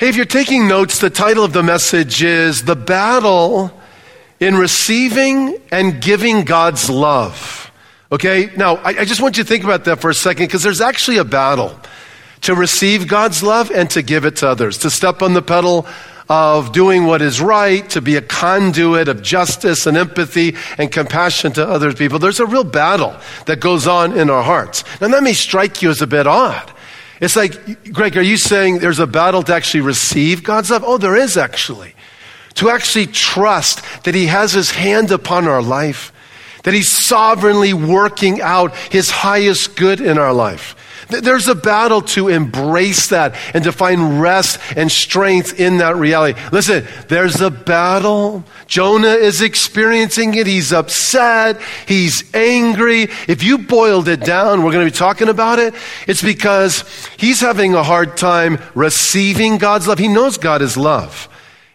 Hey, if you're taking notes, the title of the message is The Battle in Receiving and Giving God's Love. Okay, now I, I just want you to think about that for a second because there's actually a battle to receive God's love and to give it to others, to step on the pedal of doing what is right, to be a conduit of justice and empathy and compassion to other people. There's a real battle that goes on in our hearts. Now, that may strike you as a bit odd. It's like, Greg, are you saying there's a battle to actually receive God's love? Oh, there is actually. To actually trust that He has His hand upon our life, that He's sovereignly working out His highest good in our life. There's a battle to embrace that and to find rest and strength in that reality. Listen, there's a battle. Jonah is experiencing it. He's upset. He's angry. If you boiled it down, we're going to be talking about it. It's because he's having a hard time receiving God's love. He knows God is love.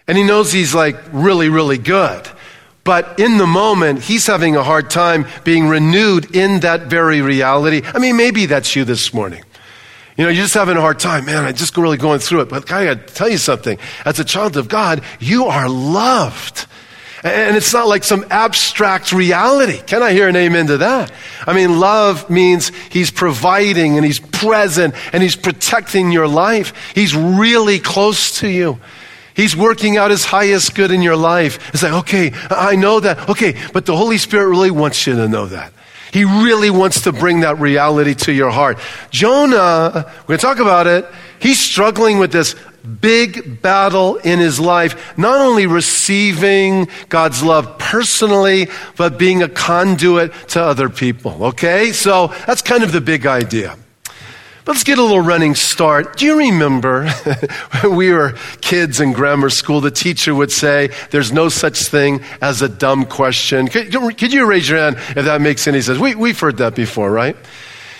And he knows he's like really, really good. But in the moment, he's having a hard time being renewed in that very reality. I mean, maybe that's you this morning. You know, you're just having a hard time. Man, I'm just really going through it. But I got to tell you something. As a child of God, you are loved. And it's not like some abstract reality. Can I hear an amen to that? I mean, love means He's providing and He's present and He's protecting your life. He's really close to you. He's working out his highest good in your life. It's like, okay, I know that. Okay, but the Holy Spirit really wants you to know that. He really wants to bring that reality to your heart. Jonah, we're going to talk about it. He's struggling with this big battle in his life, not only receiving God's love personally, but being a conduit to other people. Okay? So that's kind of the big idea. Let's get a little running start. Do you remember when we were kids in grammar school, the teacher would say, There's no such thing as a dumb question? Could, could you raise your hand if that makes any sense? We, we've heard that before, right?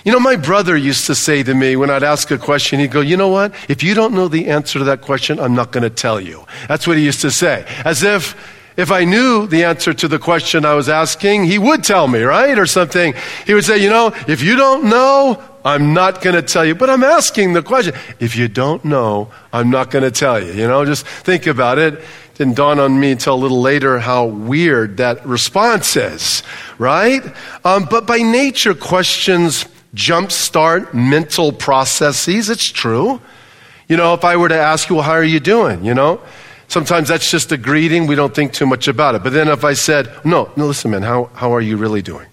You know, my brother used to say to me when I'd ask a question, he'd go, You know what? If you don't know the answer to that question, I'm not going to tell you. That's what he used to say. As if if I knew the answer to the question I was asking, he would tell me, right? Or something. He would say, You know, if you don't know, I'm not going to tell you, but I'm asking the question. If you don't know, I'm not going to tell you. You know, just think about it. Didn't dawn on me until a little later how weird that response is, right? Um, but by nature, questions jumpstart mental processes. It's true. You know, if I were to ask you, well, how are you doing? You know, sometimes that's just a greeting. We don't think too much about it. But then if I said, no, no, listen, man, how, how are you really doing?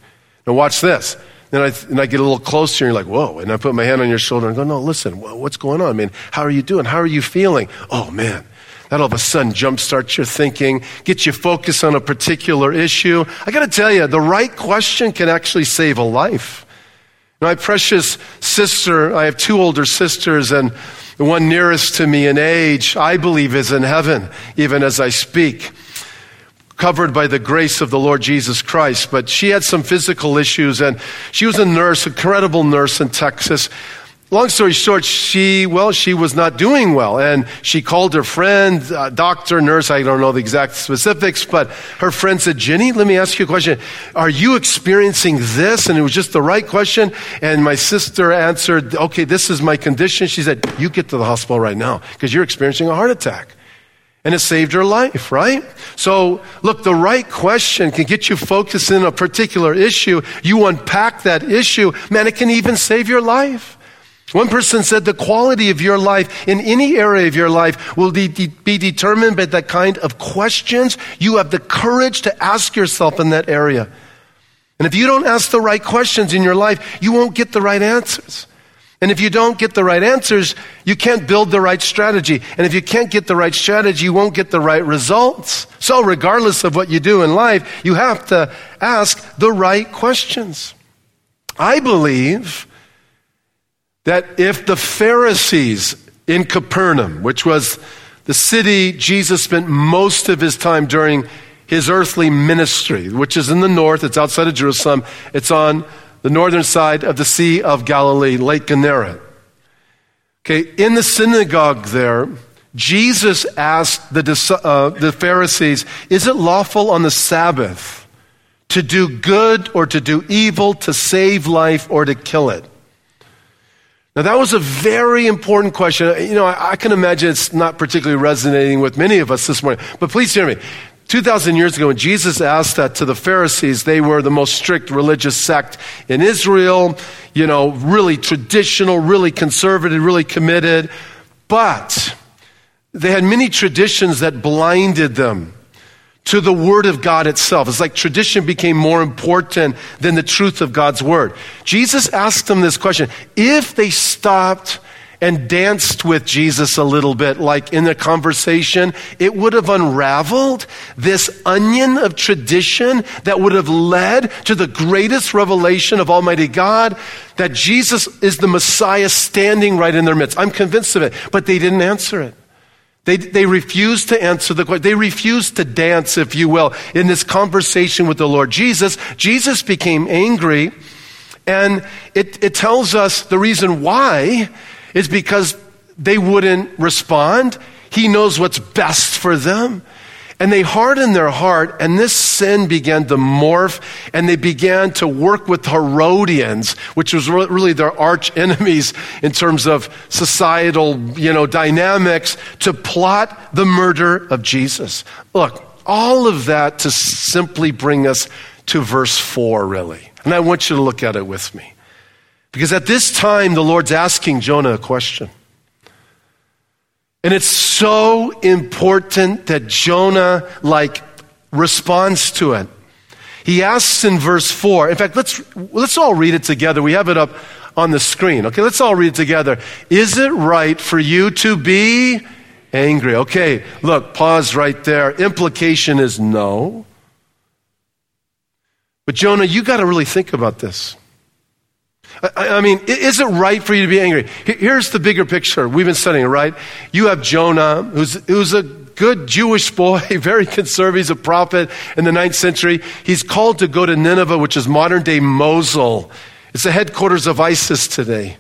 Now watch this. Then I, and I get a little closer, and you're like, whoa. And I put my hand on your shoulder and go, no, listen, what's going on? I mean, how are you doing? How are you feeling? Oh, man. That all of a sudden jumpstarts your thinking, gets you focused on a particular issue. I got to tell you, the right question can actually save a life. My precious sister, I have two older sisters, and the one nearest to me in age, I believe, is in heaven, even as I speak covered by the grace of the Lord Jesus Christ. But she had some physical issues, and she was a nurse, a credible nurse in Texas. Long story short, she, well, she was not doing well. And she called her friend, uh, doctor, nurse, I don't know the exact specifics, but her friend said, Jenny, let me ask you a question. Are you experiencing this? And it was just the right question. And my sister answered, okay, this is my condition. She said, you get to the hospital right now because you're experiencing a heart attack. And it saved her life, right? So, look, the right question can get you focused in a particular issue. You unpack that issue, man, it can even save your life. One person said the quality of your life in any area of your life will be, be determined by the kind of questions you have the courage to ask yourself in that area. And if you don't ask the right questions in your life, you won't get the right answers. And if you don't get the right answers, you can't build the right strategy. And if you can't get the right strategy, you won't get the right results. So, regardless of what you do in life, you have to ask the right questions. I believe that if the Pharisees in Capernaum, which was the city Jesus spent most of his time during his earthly ministry, which is in the north, it's outside of Jerusalem, it's on the northern side of the Sea of Galilee, Lake Gennesaret. Okay, in the synagogue there, Jesus asked the, uh, the Pharisees, Is it lawful on the Sabbath to do good or to do evil, to save life or to kill it? Now, that was a very important question. You know, I, I, can imagine it's not particularly resonating with many of us this morning, but please hear me. 2,000 years ago, when Jesus asked that to the Pharisees, they were the most strict religious sect in Israel, you know, really traditional, really conservative, really committed. But they had many traditions that blinded them to the Word of God itself. It's like tradition became more important than the truth of God's Word. Jesus asked them this question if they stopped and danced with Jesus a little bit, like in the conversation, it would have unraveled this onion of tradition that would have led to the greatest revelation of Almighty God that Jesus is the Messiah standing right in their midst. I'm convinced of it, but they didn't answer it. They, they refused to answer the question. They refused to dance, if you will, in this conversation with the Lord Jesus. Jesus became angry, and it, it tells us the reason why is because they wouldn't respond. He knows what's best for them. And they hardened their heart, and this sin began to morph, and they began to work with Herodians, which was really their arch enemies in terms of societal, you know, dynamics, to plot the murder of Jesus. Look, all of that to simply bring us to verse 4, really. And I want you to look at it with me. Because at this time, the Lord's asking Jonah a question. And it's so important that Jonah, like, responds to it. He asks in verse 4. In fact, let's, let's all read it together. We have it up on the screen. Okay, let's all read it together. Is it right for you to be angry? Okay, look, pause right there. Implication is no. But Jonah, you got to really think about this. I, I mean, is it right for you to be angry? Here's the bigger picture. We've been studying, right? You have Jonah, who's, who's a good Jewish boy, very conservative. He's a prophet in the ninth century. He's called to go to Nineveh, which is modern day Mosul. It's the headquarters of ISIS today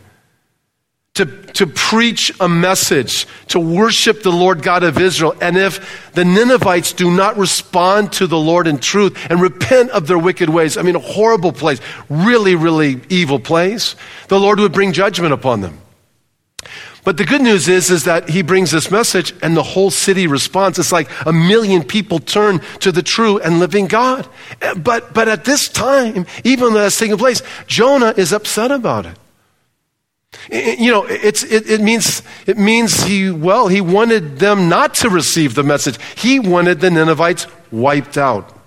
to, to preach a message, to worship the Lord God of Israel. And if the Ninevites do not respond to the Lord in truth and repent of their wicked ways, I mean, a horrible place, really, really evil place, the Lord would bring judgment upon them. But the good news is, is that he brings this message and the whole city responds. It's like a million people turn to the true and living God. But, but at this time, even though that's taking place, Jonah is upset about it. You know, it's, it, it, means, it means he, well, he wanted them not to receive the message. He wanted the Ninevites wiped out.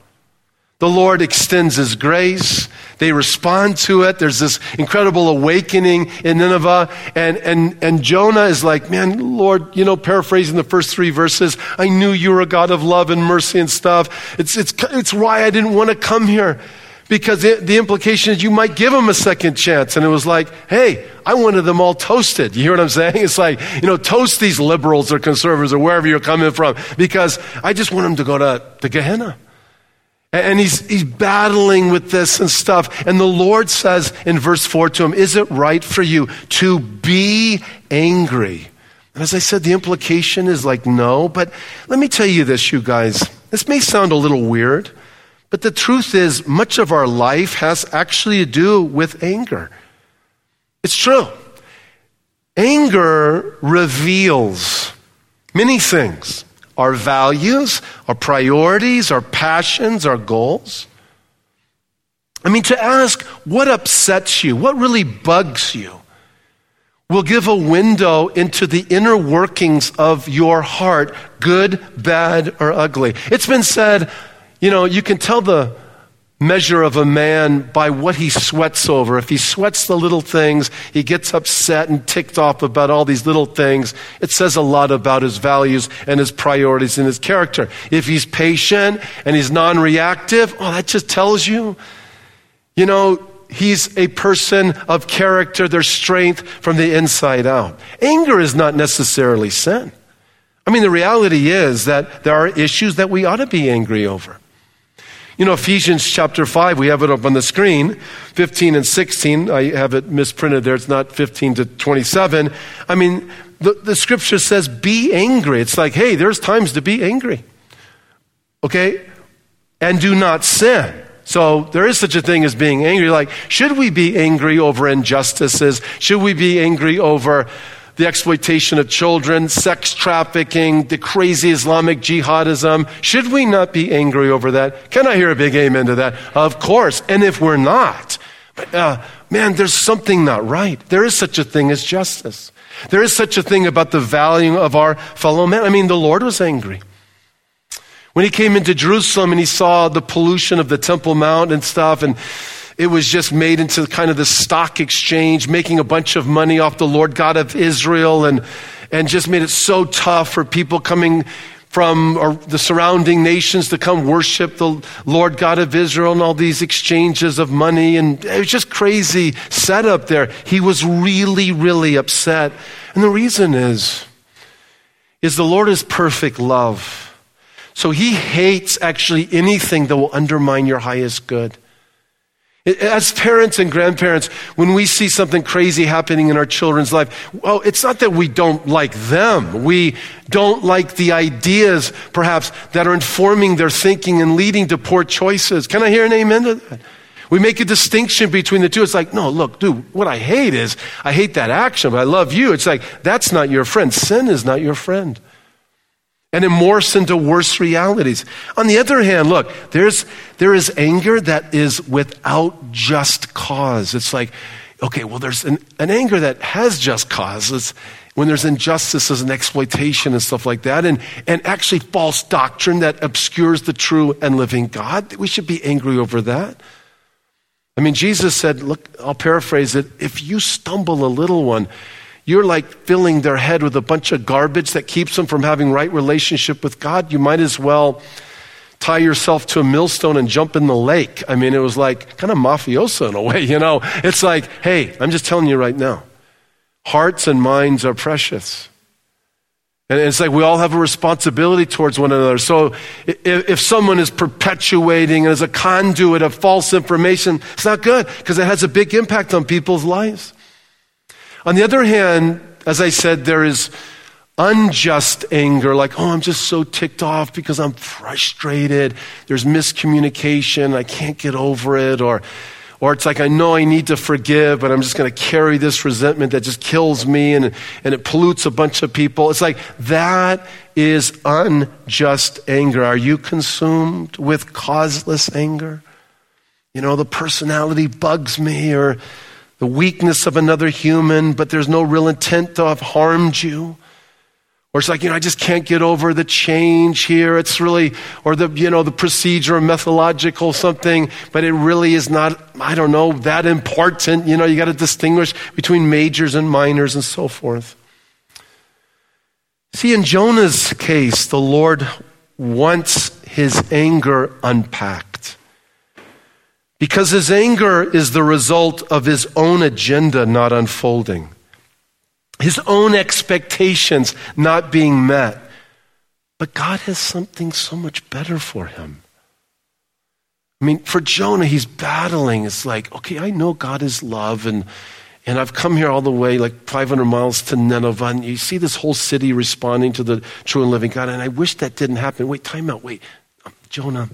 The Lord extends His grace. They respond to it. There's this incredible awakening in Nineveh. And, and, and Jonah is like, man, Lord, you know, paraphrasing the first three verses, I knew you were a God of love and mercy and stuff. It's, it's, it's why I didn't want to come here because it, the implication is you might give them a second chance. And it was like, hey, I wanted them all toasted. You hear what I'm saying? It's like, you know, toast these liberals or conservatives or wherever you're coming from because I just want them to go to, to Gehenna. And he's, he's battling with this and stuff. And the Lord says in verse 4 to him, Is it right for you to be angry? And as I said, the implication is like, no. But let me tell you this, you guys. This may sound a little weird. But the truth is, much of our life has actually to do with anger. It's true. Anger reveals many things our values, our priorities, our passions, our goals. I mean, to ask what upsets you, what really bugs you, will give a window into the inner workings of your heart, good, bad, or ugly. It's been said you know, you can tell the measure of a man by what he sweats over. If he sweats the little things, he gets upset and ticked off about all these little things. It says a lot about his values and his priorities and his character. If he's patient and he's non reactive, oh, that just tells you, you know, he's a person of character, there's strength from the inside out. Anger is not necessarily sin. I mean, the reality is that there are issues that we ought to be angry over. You know, Ephesians chapter 5, we have it up on the screen, 15 and 16. I have it misprinted there. It's not 15 to 27. I mean, the, the scripture says, be angry. It's like, hey, there's times to be angry. Okay? And do not sin. So there is such a thing as being angry. Like, should we be angry over injustices? Should we be angry over the exploitation of children, sex trafficking, the crazy Islamic jihadism? Should we not be angry over that? Can I hear a big amen to that? Of course. And if we're not, uh, man, there's something not right. There is such a thing as justice. There is such a thing about the value of our fellow man. I mean, the Lord was angry. When he came into Jerusalem and he saw the pollution of the Temple Mount and stuff, and it was just made into kind of the stock exchange, making a bunch of money off the Lord God of Israel, and, and just made it so tough for people coming from the surrounding nations to come worship the Lord God of Israel and all these exchanges of money. And it was just crazy setup there. He was really, really upset. And the reason is, is the Lord is perfect love. So he hates actually anything that will undermine your highest good. As parents and grandparents, when we see something crazy happening in our children's life, well, it's not that we don't like them. We don't like the ideas, perhaps, that are informing their thinking and leading to poor choices. Can I hear an amen to that? We make a distinction between the two. It's like, no, look, dude, what I hate is, I hate that action, but I love you. It's like, that's not your friend. Sin is not your friend and it morphs into worse realities. On the other hand, look, there's, there is anger that is without just cause. It's like, okay, well, there's an, an anger that has just causes when there's injustices and exploitation and stuff like that, and, and actually false doctrine that obscures the true and living God. We should be angry over that. I mean, Jesus said, look, I'll paraphrase it, if you stumble a little one, you're like filling their head with a bunch of garbage that keeps them from having right relationship with God. You might as well tie yourself to a millstone and jump in the lake. I mean, it was like kind of mafioso in a way, you know. It's like, hey, I'm just telling you right now, hearts and minds are precious. And it's like we all have a responsibility towards one another. So if, someone is perpetuating as a conduit of false information, it's not good because it has a big impact on people's lives. On the other hand, as I said, there is unjust anger, like, oh, I'm just so ticked off because I'm frustrated. There's miscommunication. I can't get over it. Or, or it's like, I know I need to forgive, but I'm just going to carry this resentment that just kills me and, and it pollutes a bunch of people. It's like, that is unjust anger. Are you consumed with causeless anger? You know, the personality bugs me or the weakness of another human, but there's no real intent to have harmed you. Or it's like, you know, I just can't get over the change here. It's really, or the, you know, the procedure or methodological something, but it really is not, I don't know, that important. You know, you got to distinguish between majors and minors and so forth. See, in Jonah's case, the Lord wants his anger unpacked. Because his anger is the result of his own agenda not unfolding, his own expectations not being met. But God has something so much better for him. I mean, for Jonah, he's battling. It's like, okay, I know God is love, and, and I've come here all the way, like 500 miles to Nineveh, and you see this whole city responding to the true and living God, and I wish that didn't happen. Wait, time out. Wait, um, Jonah,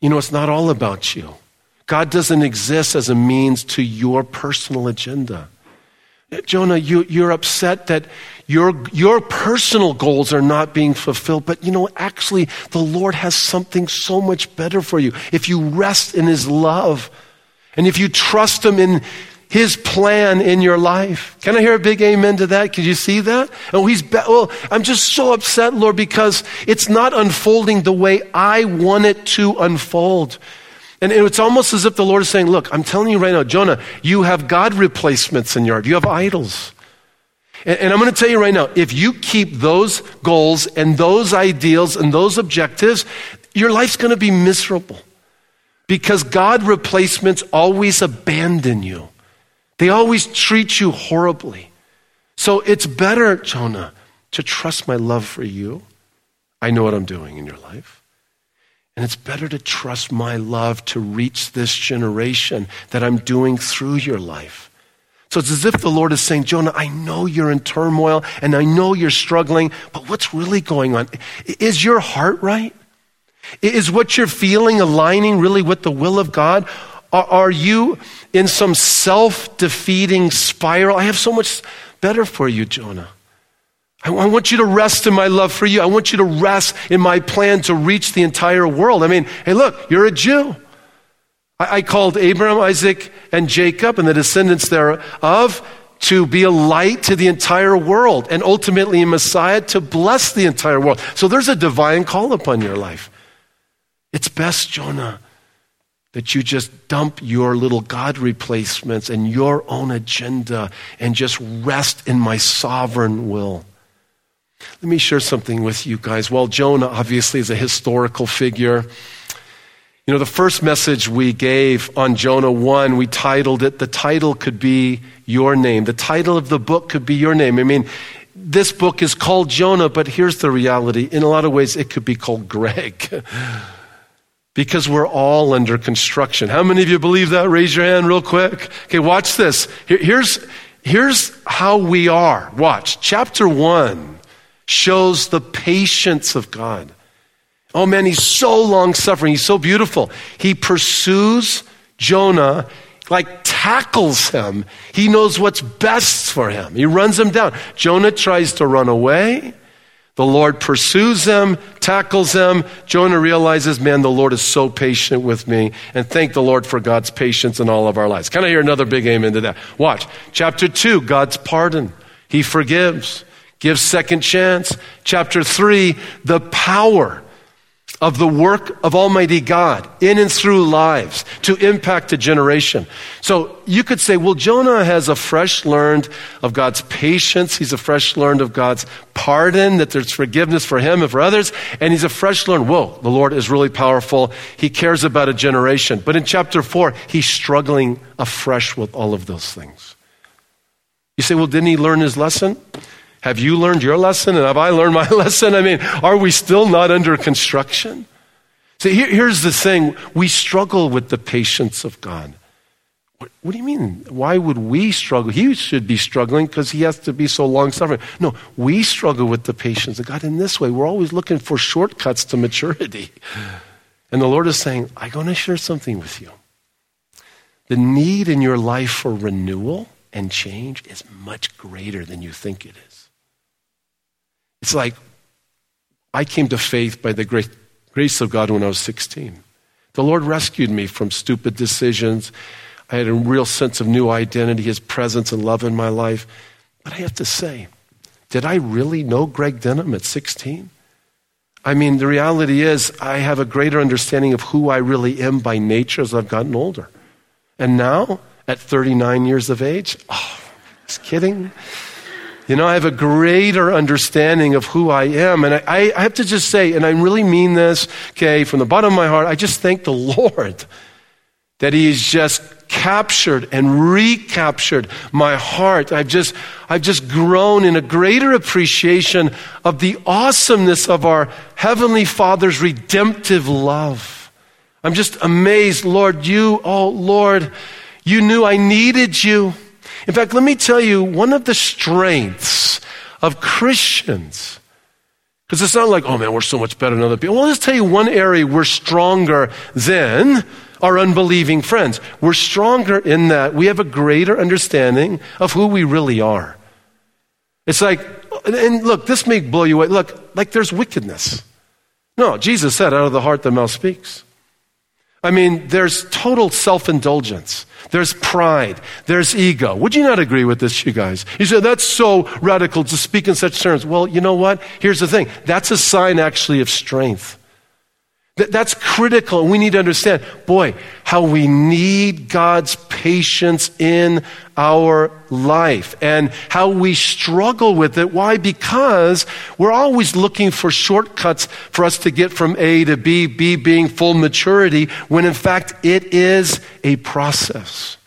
you know, it's not all about you. God doesn't exist as a means to your personal agenda. Jonah, you, you're upset that your, your personal goals are not being fulfilled, but you know, actually, the Lord has something so much better for you. If you rest in His love and if you trust Him in His plan in your life. Can I hear a big amen to that? Can you see that? Oh, He's, be- well, I'm just so upset, Lord, because it's not unfolding the way I want it to unfold. And it's almost as if the Lord is saying, Look, I'm telling you right now, Jonah, you have God replacements in your heart. You have idols. And, and I'm going to tell you right now, if you keep those goals and those ideals and those objectives, your life's going to be miserable. Because God replacements always abandon you, they always treat you horribly. So it's better, Jonah, to trust my love for you. I know what I'm doing in your life. And it's better to trust my love to reach this generation that I'm doing through your life. So it's as if the Lord is saying, Jonah, I know you're in turmoil and I know you're struggling, but what's really going on? Is your heart right? Is what you're feeling aligning really with the will of God? Are you in some self defeating spiral? I have so much better for you, Jonah. I want you to rest in my love for you. I want you to rest in my plan to reach the entire world. I mean, hey, look, you're a Jew. I, called Abraham, Isaac, and Jacob and the descendants thereof to be a light to the entire world and ultimately a Messiah to bless the entire world. So there's a divine call upon your life. It's best, Jonah, that you just dump your little God replacements and your own agenda and just rest in my sovereign will. Let me share something with you guys. Well, Jonah obviously is a historical figure. You know, the first message we gave on Jonah 1, we titled it, The Title Could Be Your Name. The title of the book could be your name. I mean, this book is called Jonah, but here's the reality. In a lot of ways, it could be called Greg. because we're all under construction. How many of you believe that? Raise your hand real quick. Okay, watch this. here's, here's how we are. Watch. Chapter 1 shows the patience of God. Oh man, he's so long suffering. He's so beautiful. He pursues Jonah, like tackles him. He knows what's best for him. He runs him down. Jonah tries to run away. The Lord pursues him, tackles him. Jonah realizes, man, the Lord is so patient with me. And thank the Lord for God's patience in all of our lives. Can I hear another big amen to that? Watch. Chapter 2, God's pardon. He forgives, gives second chance. Chapter 3, the power of the work of Almighty God in and through lives to impact a generation. So you could say, well, Jonah has a fresh learned of God's patience. He's a fresh learned of God's pardon, that there's forgiveness for him and for others. And he's a fresh learned, whoa, the Lord is really powerful. He cares about a generation. But in chapter four, he's struggling afresh with all of those things. You say, well, didn't he learn his lesson? Have you learned your lesson? And have I learned my lesson? I mean, are we still not under construction? See, here, here's the thing we struggle with the patience of God. What, what do you mean? Why would we struggle? He should be struggling because he has to be so long suffering. No, we struggle with the patience of God in this way. We're always looking for shortcuts to maturity. And the Lord is saying, I'm going to share something with you. The need in your life for renewal and change is much greater than you think it is. It's like I came to faith by the great grace of God when I was 16. The Lord rescued me from stupid decisions. I had a real sense of new identity, His presence and love in my life. But I have to say, did I really know Greg Denham at 16? I mean, the reality is, I have a greater understanding of who I really am by nature as I've gotten older. And now, at 39 years of age, oh, just kidding. You know, I have a greater understanding of who I am. And I, I, have to just say, and I really mean this, okay, from the bottom of my heart, I just thank the Lord that He has just captured and recaptured my heart. I've just, I've just grown in a greater appreciation of the awesomeness of our Heavenly Father's redemptive love. I'm just amazed, Lord, you, oh Lord, you knew I needed you. In fact, let me tell you one of the strengths of Christians. Because it's not like, oh man, we're so much better than other people. Well, let's tell you one area we're stronger than our unbelieving friends. We're stronger in that we have a greater understanding of who we really are. It's like, and look, this may blow you away. Look, like there's wickedness. No, Jesus said, out of the heart the mouth speaks. I mean, there's total self indulgence. There's pride. There's ego. Would you not agree with this, you guys? You say, that's so radical to speak in such terms. Well, you know what? Here's the thing that's a sign actually of strength. That's critical. We need to understand, boy, how we need God's patience in our life and how we struggle with it. Why? Because we're always looking for shortcuts for us to get from A to B, B being full maturity, when in fact it is a process.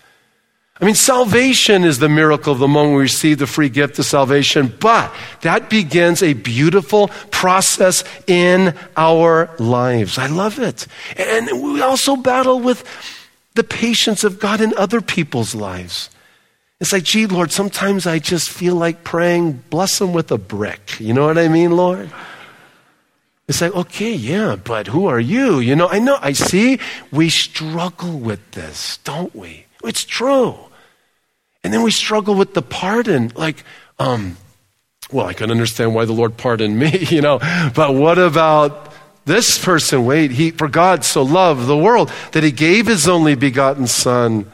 I mean, salvation is the miracle of the moment we receive the free gift of salvation, but that begins a beautiful process in our lives. I love it. And we also battle with the patience of God in other people's lives. It's like, gee, Lord, sometimes I just feel like praying, bless them with a brick. You know what I mean, Lord? It's like, okay, yeah, but who are you? You know, I know, I see we struggle with this, don't we? It's true. And then we struggle with the pardon. Like, um, well, I can understand why the Lord pardoned me, you know, but what about this person? Wait, he, for God so loved the world that he gave his only begotten son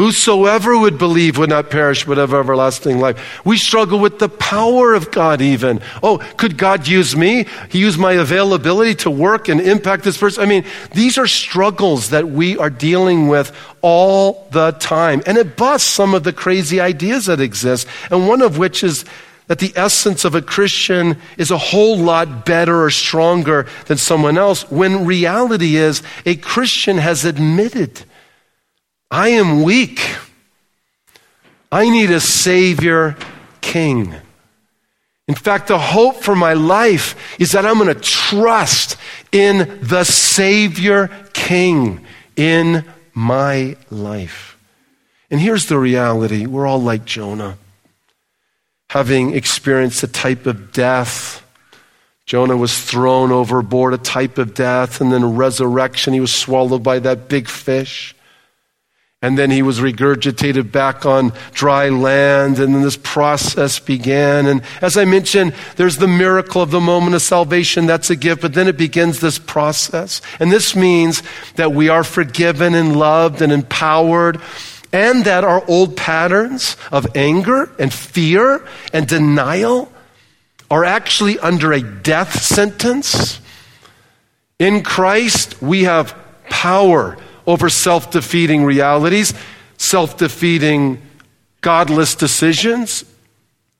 Whosoever would believe would not perish but have everlasting life. We struggle with the power of God, even. Oh, could God use me? He used my availability to work and impact this person. I mean, these are struggles that we are dealing with all the time. And it busts some of the crazy ideas that exist. And one of which is that the essence of a Christian is a whole lot better or stronger than someone else, when reality is a Christian has admitted I am weak. I need a Savior King. In fact, the hope for my life is that I'm going to trust in the Savior King in my life. And here's the reality we're all like Jonah, having experienced a type of death. Jonah was thrown overboard, a type of death, and then resurrection. He was swallowed by that big fish. And then he was regurgitated back on dry land, and then this process began. And as I mentioned, there's the miracle of the moment of salvation. That's a gift, but then it begins this process. And this means that we are forgiven and loved and empowered, and that our old patterns of anger and fear and denial are actually under a death sentence. In Christ, we have power over self defeating realities, self defeating godless decisions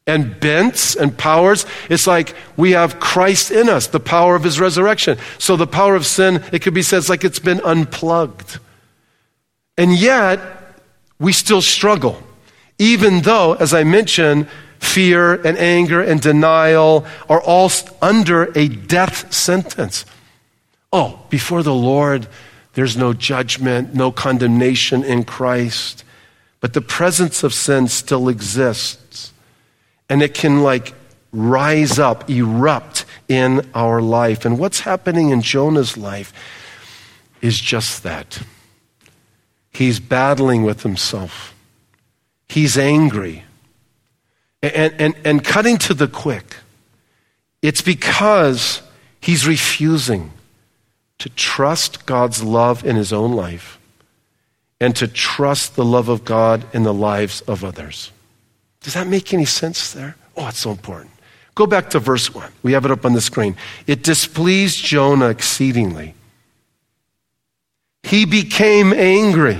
and bents and powers. It's like we have Christ in us, the power of his resurrection. So the power of sin, it could be said, it's like it's been unplugged. And yet, we still struggle. Even though, as I mentioned, fear and anger and denial are all under a death sentence. Oh, before the Lord, there's no judgment, no condemnation in Christ. But the presence of sin still exists. And it can like rise up, erupt in our life. And what's happening in Jonah's life is just that. He's battling with himself. He's angry. And, and, and cutting to the quick, it's because he's refusing to trust God's love in his own life and to trust the love of God in the lives of others. Does that make any sense there? Oh, it's so important. Go back to verse 1. We have it up on the screen. It displeased Jonah exceedingly. He became angry.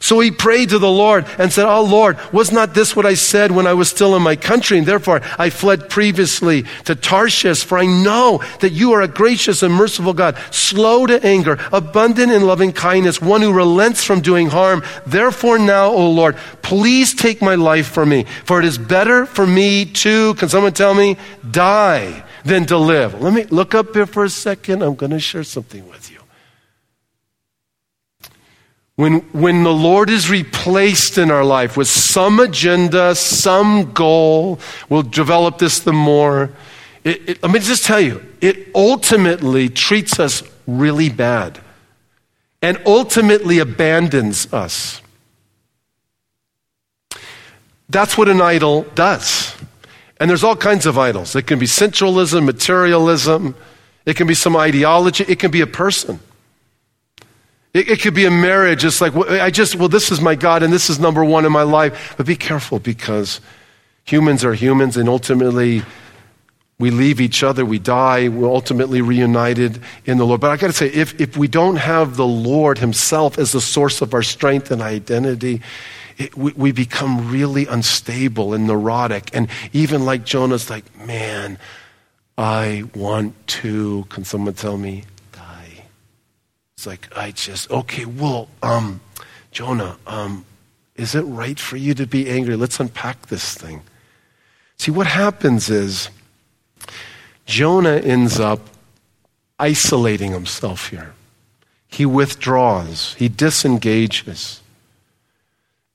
So he prayed to the Lord and said, Oh Lord, was not this what I said when I was still in my country? And therefore I fled previously to Tarshish, for I know that you are a gracious and merciful God, slow to anger, abundant in loving kindness, one who relents from doing harm. Therefore now, O Lord, please take my life from me, for it is better for me to, can someone tell me, die than to live. Let me look up here for a second. I'm going to share something with you. When, when the Lord is replaced in our life with some agenda, some goal, we'll develop this the more. It, it, let me just tell you, it ultimately treats us really bad and ultimately abandons us. That's what an idol does. And there's all kinds of idols. It can be sensualism, materialism, it can be some ideology, it can be a person. It, it could be a marriage. It's like, I just, well, this is my God and this is number one in my life. But be careful because humans are humans and ultimately we leave each other, we die, we're ultimately reunited in the Lord. But I got to say, if, if we don't have the Lord Himself as the source of our strength and identity, it, we, we, become really unstable and neurotic. And even like Jonah's, like, man, I want to, can someone tell me, it's like, I just, okay, well, um, Jonah, um, is it right for you to be angry? Let's unpack this thing. See, what happens is Jonah ends up isolating himself here. He withdraws, he disengages.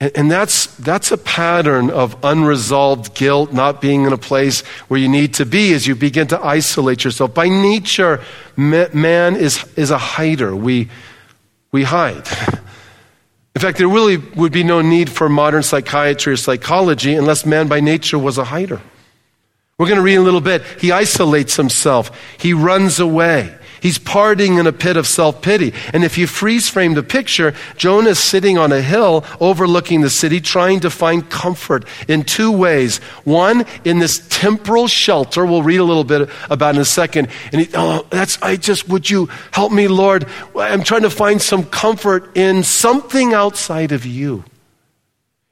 And, and that's, that's a pattern of unresolved guilt, not being in a place where you need to be as you begin to isolate yourself. By nature, man is, is a hider. We, we hide. In fact, there really would be no need for modern psychiatry or psychology unless man by nature was a hider. We're going to read a little bit. He isolates himself, he runs away. He's partying in a pit of self pity. And if you freeze frame the picture, Jonah is sitting on a hill overlooking the city, trying to find comfort in two ways. One, in this temporal shelter, we'll read a little bit about in a second. And he, oh, that's, I just, would you help me, Lord? I'm trying to find some comfort in something outside of you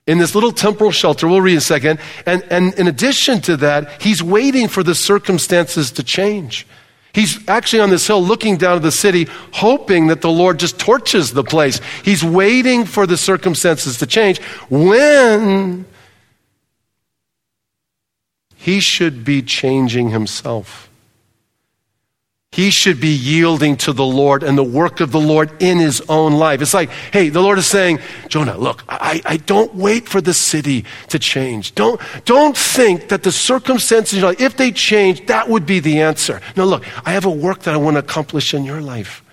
in this little temporal shelter. We'll read in a second. And, and in addition to that, he's waiting for the circumstances to change. He's actually on this hill looking down at the city, hoping that the Lord just torches the place. He's waiting for the circumstances to change when he should be changing himself. He should be yielding to the Lord and the work of the Lord in his own life. It's like, hey, the Lord is saying, Jonah, look, I, I don't wait for the city to change. Don't, don't think that the circumstances, if they change, that would be the answer. No, look, I have a work that I want to accomplish in your life.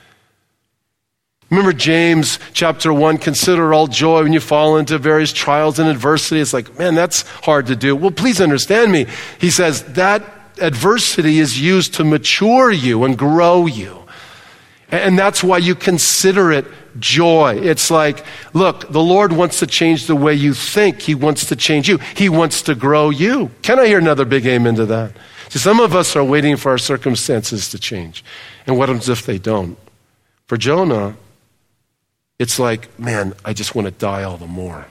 Remember James chapter 1 consider all joy when you fall into various trials and adversity. It's like, man, that's hard to do. Well, please understand me. He says that adversity is used to mature you and grow you. And that's why you consider it joy. It's like, look, the Lord wants to change the way you think. He wants to change you. He wants to grow you. Can I hear another big amen to that? See, some of us are waiting for our circumstances to change. And what happens if they don't? For Jonah, it's like, man, I just want to die all the more.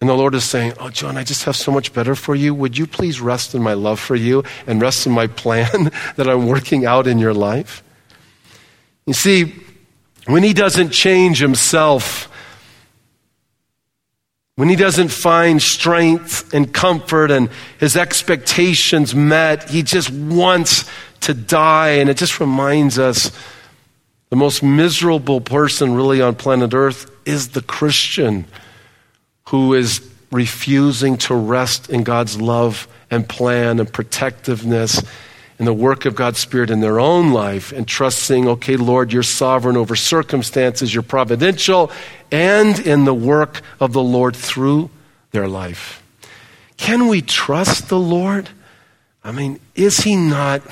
And the Lord is saying, Oh, John, I just have so much better for you. Would you please rest in my love for you and rest in my plan that I'm working out in your life? You see, when he doesn't change himself, when he doesn't find strength and comfort and his expectations met, he just wants to die. And it just reminds us the most miserable person really on planet Earth is the Christian who is refusing to rest in God's love and plan and protectiveness in the work of God's Spirit in their own life and trusting, okay, Lord, you're sovereign over circumstances, you're providential, and in the work of the Lord through their life. Can we trust the Lord? I mean, is He not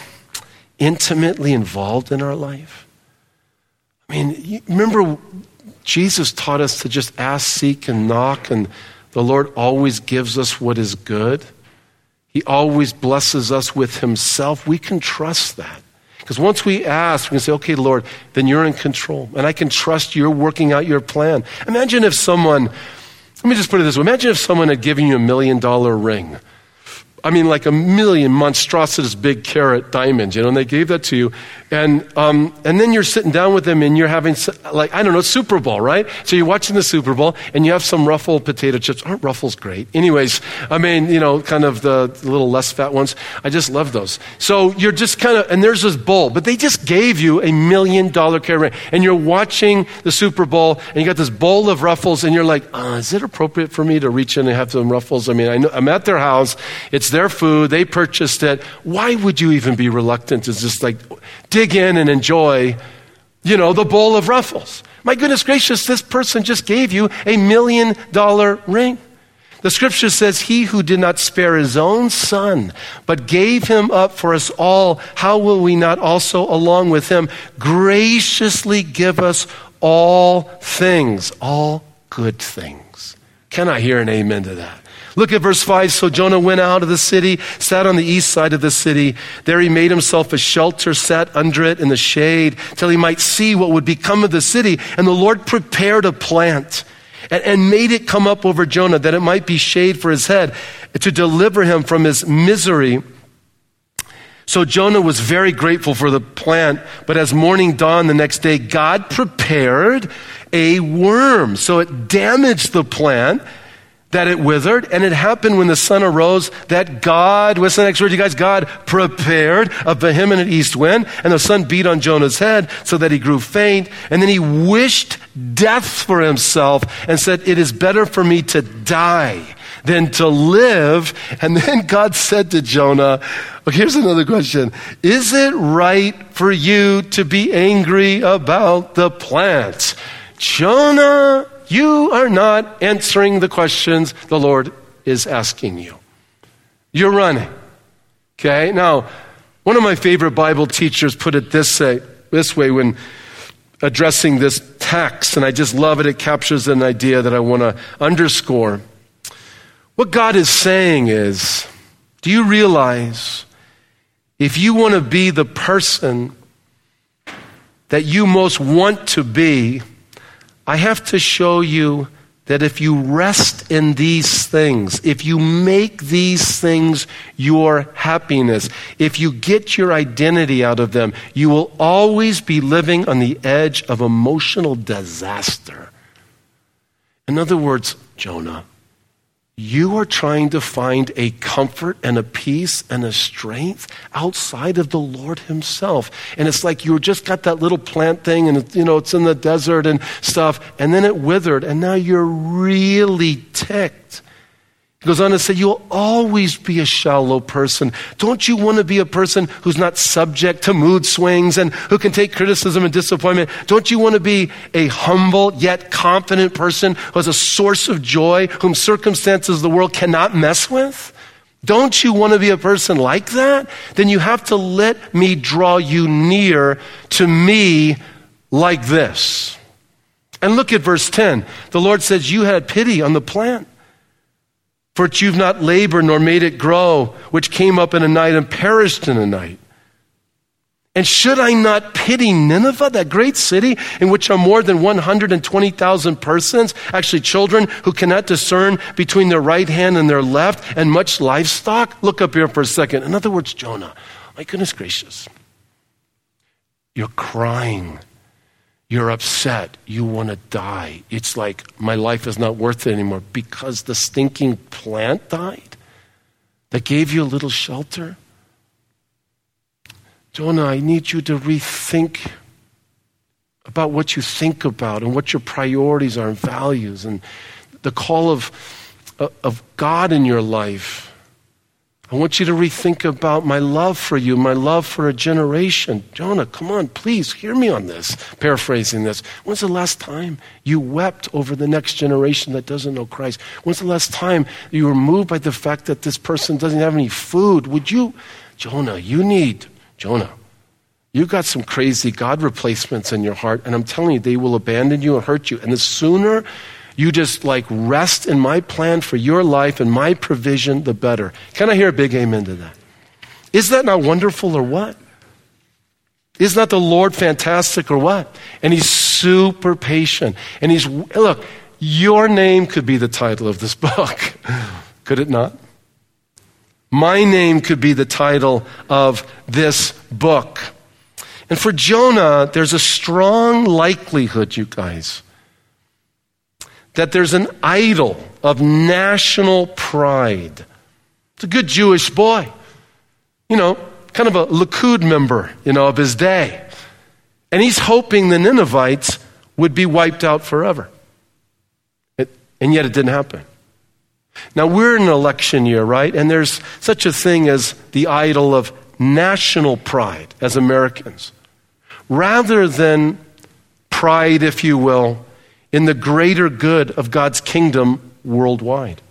intimately involved in our life? I mean, remember Jesus taught us to just ask, seek, and knock, and the Lord always gives us what is good. He always blesses us with Himself. We can trust that. Because once we ask, we can say, okay, Lord, then you're in control. And I can trust you're working out your plan. Imagine if someone, let me just put it this way imagine if someone had given you a million dollar ring I mean, like a million monstrosities big carat diamonds, you know, and they gave that to you. And, um, and then you're sitting down with them and you're having, like, I don't know, Super Bowl, right? So you're watching the Super Bowl and you have some ruffled potato chips. Aren't ruffles great? Anyways, I mean, you know, kind of the little less fat ones. I just love those. So you're just kind of, and there's this bowl, but they just gave you a million dollar ring. And you're watching the Super Bowl and you got this bowl of ruffles and you're like, uh, is it appropriate for me to reach in and have some ruffles? I mean, I know, I'm at their house. It's it's their food. They purchased it. Why would you even be reluctant to just like dig in and enjoy, you know, the bowl of ruffles? My goodness gracious, this person just gave you a million dollar ring. The scripture says, He who did not spare his own son, but gave him up for us all, how will we not also, along with him, graciously give us all things, all good things? Can I hear an amen to that? Look at verse 5. So Jonah went out of the city, sat on the east side of the city. There he made himself a shelter, sat under it in the shade, till he might see what would become of the city. And the Lord prepared a plant and, and made it come up over Jonah, that it might be shade for his head, to deliver him from his misery. So Jonah was very grateful for the plant, but as morning dawned the next day, God prepared a worm. So it damaged the plant that it withered, and it happened when the sun arose that God, what's the next word, you guys? God prepared a vehement east wind, and the sun beat on Jonah's head so that he grew faint, and then he wished death for himself and said, It is better for me to die than to live. And then God said to Jonah, well, here's another question. Is it right for you to be angry about the plants? Jonah, you are not answering the questions the Lord is asking you. You're running. Okay? Now, one of my favorite Bible teachers put it this way, this way when addressing this text, and I just love it. It captures an idea that I want to underscore. What God is saying is, do you realize if you want to be the person that you most want to be, I have to show you that if you rest in these things, if you make these things your happiness, if you get your identity out of them, you will always be living on the edge of emotional disaster. In other words, Jonah, you are trying to find a comfort and a peace and a strength outside of the Lord Himself. And it's like you just got that little plant thing and, you know, it's in the desert and stuff, and then it withered, and now you're really ticked he goes on to say, You'll always be a shallow person. Don't you want to be a person who's not subject to mood swings and who can take criticism and disappointment? Don't you want to be a humble yet confident person who has a source of joy, whom circumstances of the world cannot mess with? Don't you want to be a person like that? Then you have to let me draw you near to me like this. And look at verse 10. The Lord says, You had pity on the plant for you've not labored nor made it grow, which came up in a night and perished in a night. And should I not pity Nineveh, that great city in which are more than 120,000 persons, actually children who cannot discern between their right hand and their left, and much livestock? Look up here for a second. In other words, Jonah, my goodness gracious, you're crying you're upset. You want to die. It's like, my life is not worth it anymore because the stinking plant died that gave you a little shelter. Jonah, I need you to rethink about what you think about and what your priorities are and values and the call of, of God in your life. I want you to rethink about my love for you, my love for a generation. Jonah, come on, please hear me on this. Paraphrasing this. When's the last time you wept over the next generation that doesn't know Christ? When's the last time you were moved by the fact that this person doesn't have any food? Would you, Jonah, you need, Jonah, you've got some crazy God replacements in your heart, and I'm telling you, they will abandon you and hurt you. And the sooner you just like rest in my plan for your life and my provision, the better. Can I hear a big amen to that? Is that not wonderful or what? Is not the Lord fantastic or what? And He's super patient. And He's, look, your name could be the title of this book, could it not? My name could be the title of this book. And for Jonah, there's a strong likelihood, you guys, that there's an idol of national pride. It's a good Jewish boy, you know, kind of a Likud member, you know, of his day. And he's hoping the Ninevites would be wiped out forever. It, and yet it didn't happen. Now we're in an election year, right? And there's such a thing as the idol of national pride as Americans. Rather than pride, if you will, in the greater good of God's kingdom worldwide.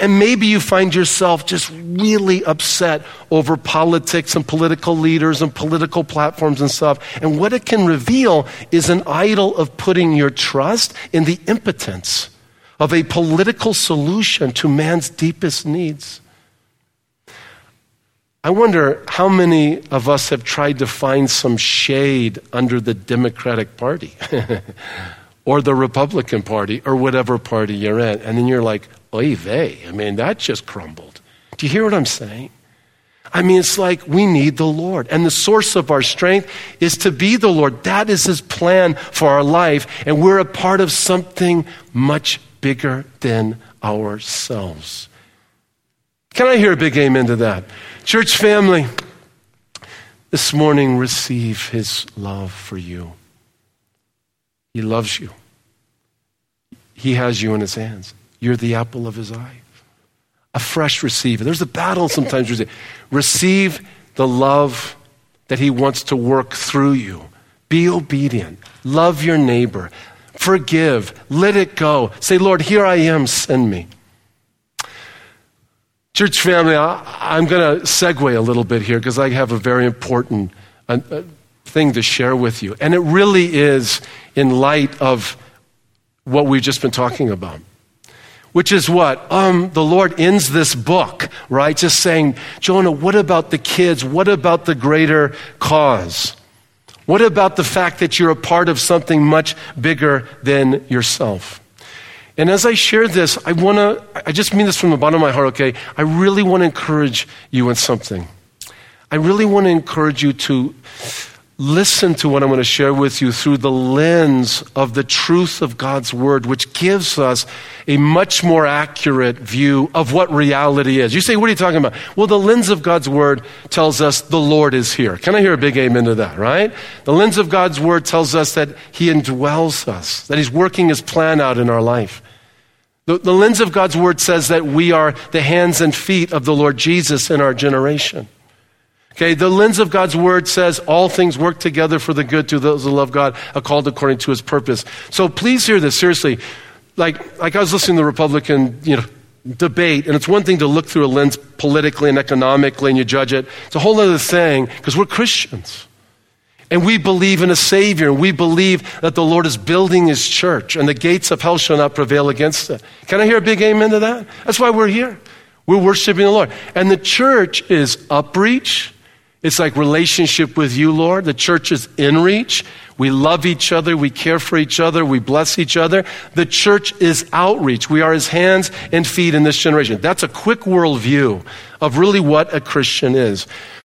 And maybe you find yourself just really upset over politics and political leaders and political platforms and stuff. And what it can reveal is an idol of putting your trust in the impotence of a political solution to man's deepest needs. I wonder how many of us have tried to find some shade under the Democratic Party. or the Republican Party or whatever party you're in. And then you're like, oy vey. I mean, that just crumbled. Do you hear what I'm saying? I mean, it's like we need the Lord. And the source of our strength is to be the Lord. That is His plan for our life. And we're a part of something much bigger than ourselves. Can I hear a big amen to that? Church family, this morning receive his love for you. He loves you. He has you in his hands. You're the apple of his eye. A fresh receiver. There's a battle sometimes. Receive the love that he wants to work through you. Be obedient. Love your neighbor. Forgive. Let it go. Say, Lord, here I am. Send me. Church family, I, am going to segue a little bit here because I have a very important thing to share with you. And it really is in light of what we've just been talking about. Which is what? Um, the Lord ends this book, right? Just saying, Jonah, what about the kids? What about the greater cause? What about the fact that you're a part of something much bigger than yourself? And as I share this, I want to, I just mean this from the bottom of my heart, okay? I really want to encourage you in something. I really want to encourage you to listen to what I'm going to share with you through the lens of the truth of God's Word, which gives us a much more accurate view of what reality is. You say, what are you talking about? Well, the lens of God's Word tells us the Lord is here. Can I hear a big amen to that, right? The lens of God's Word tells us that He indwells us, that He's working His plan out in our life. The, the lens of God's Word says that we are the hands and feet of the Lord Jesus in our generation. Okay, the lens of God's word says all things work together for the good to those who love God, are called according to his purpose. So please hear this seriously. Like, like I was listening to the Republican, you know, debate, and it's one thing to look through a lens politically and economically and you judge it. It's a whole other thing because we're Christians. And we believe in a Savior, and we believe that the Lord is building His church, and the gates of hell shall not prevail against it. Can I hear a big amen to that? That's why we're here. We're worshiping the Lord. And the church is upreach, it's like relationship with you, Lord. The church is in reach. We love each other. We care for each other. We bless each other. The church is outreach. We are his hands and feet in this generation. That's a quick worldview of really what a Christian is.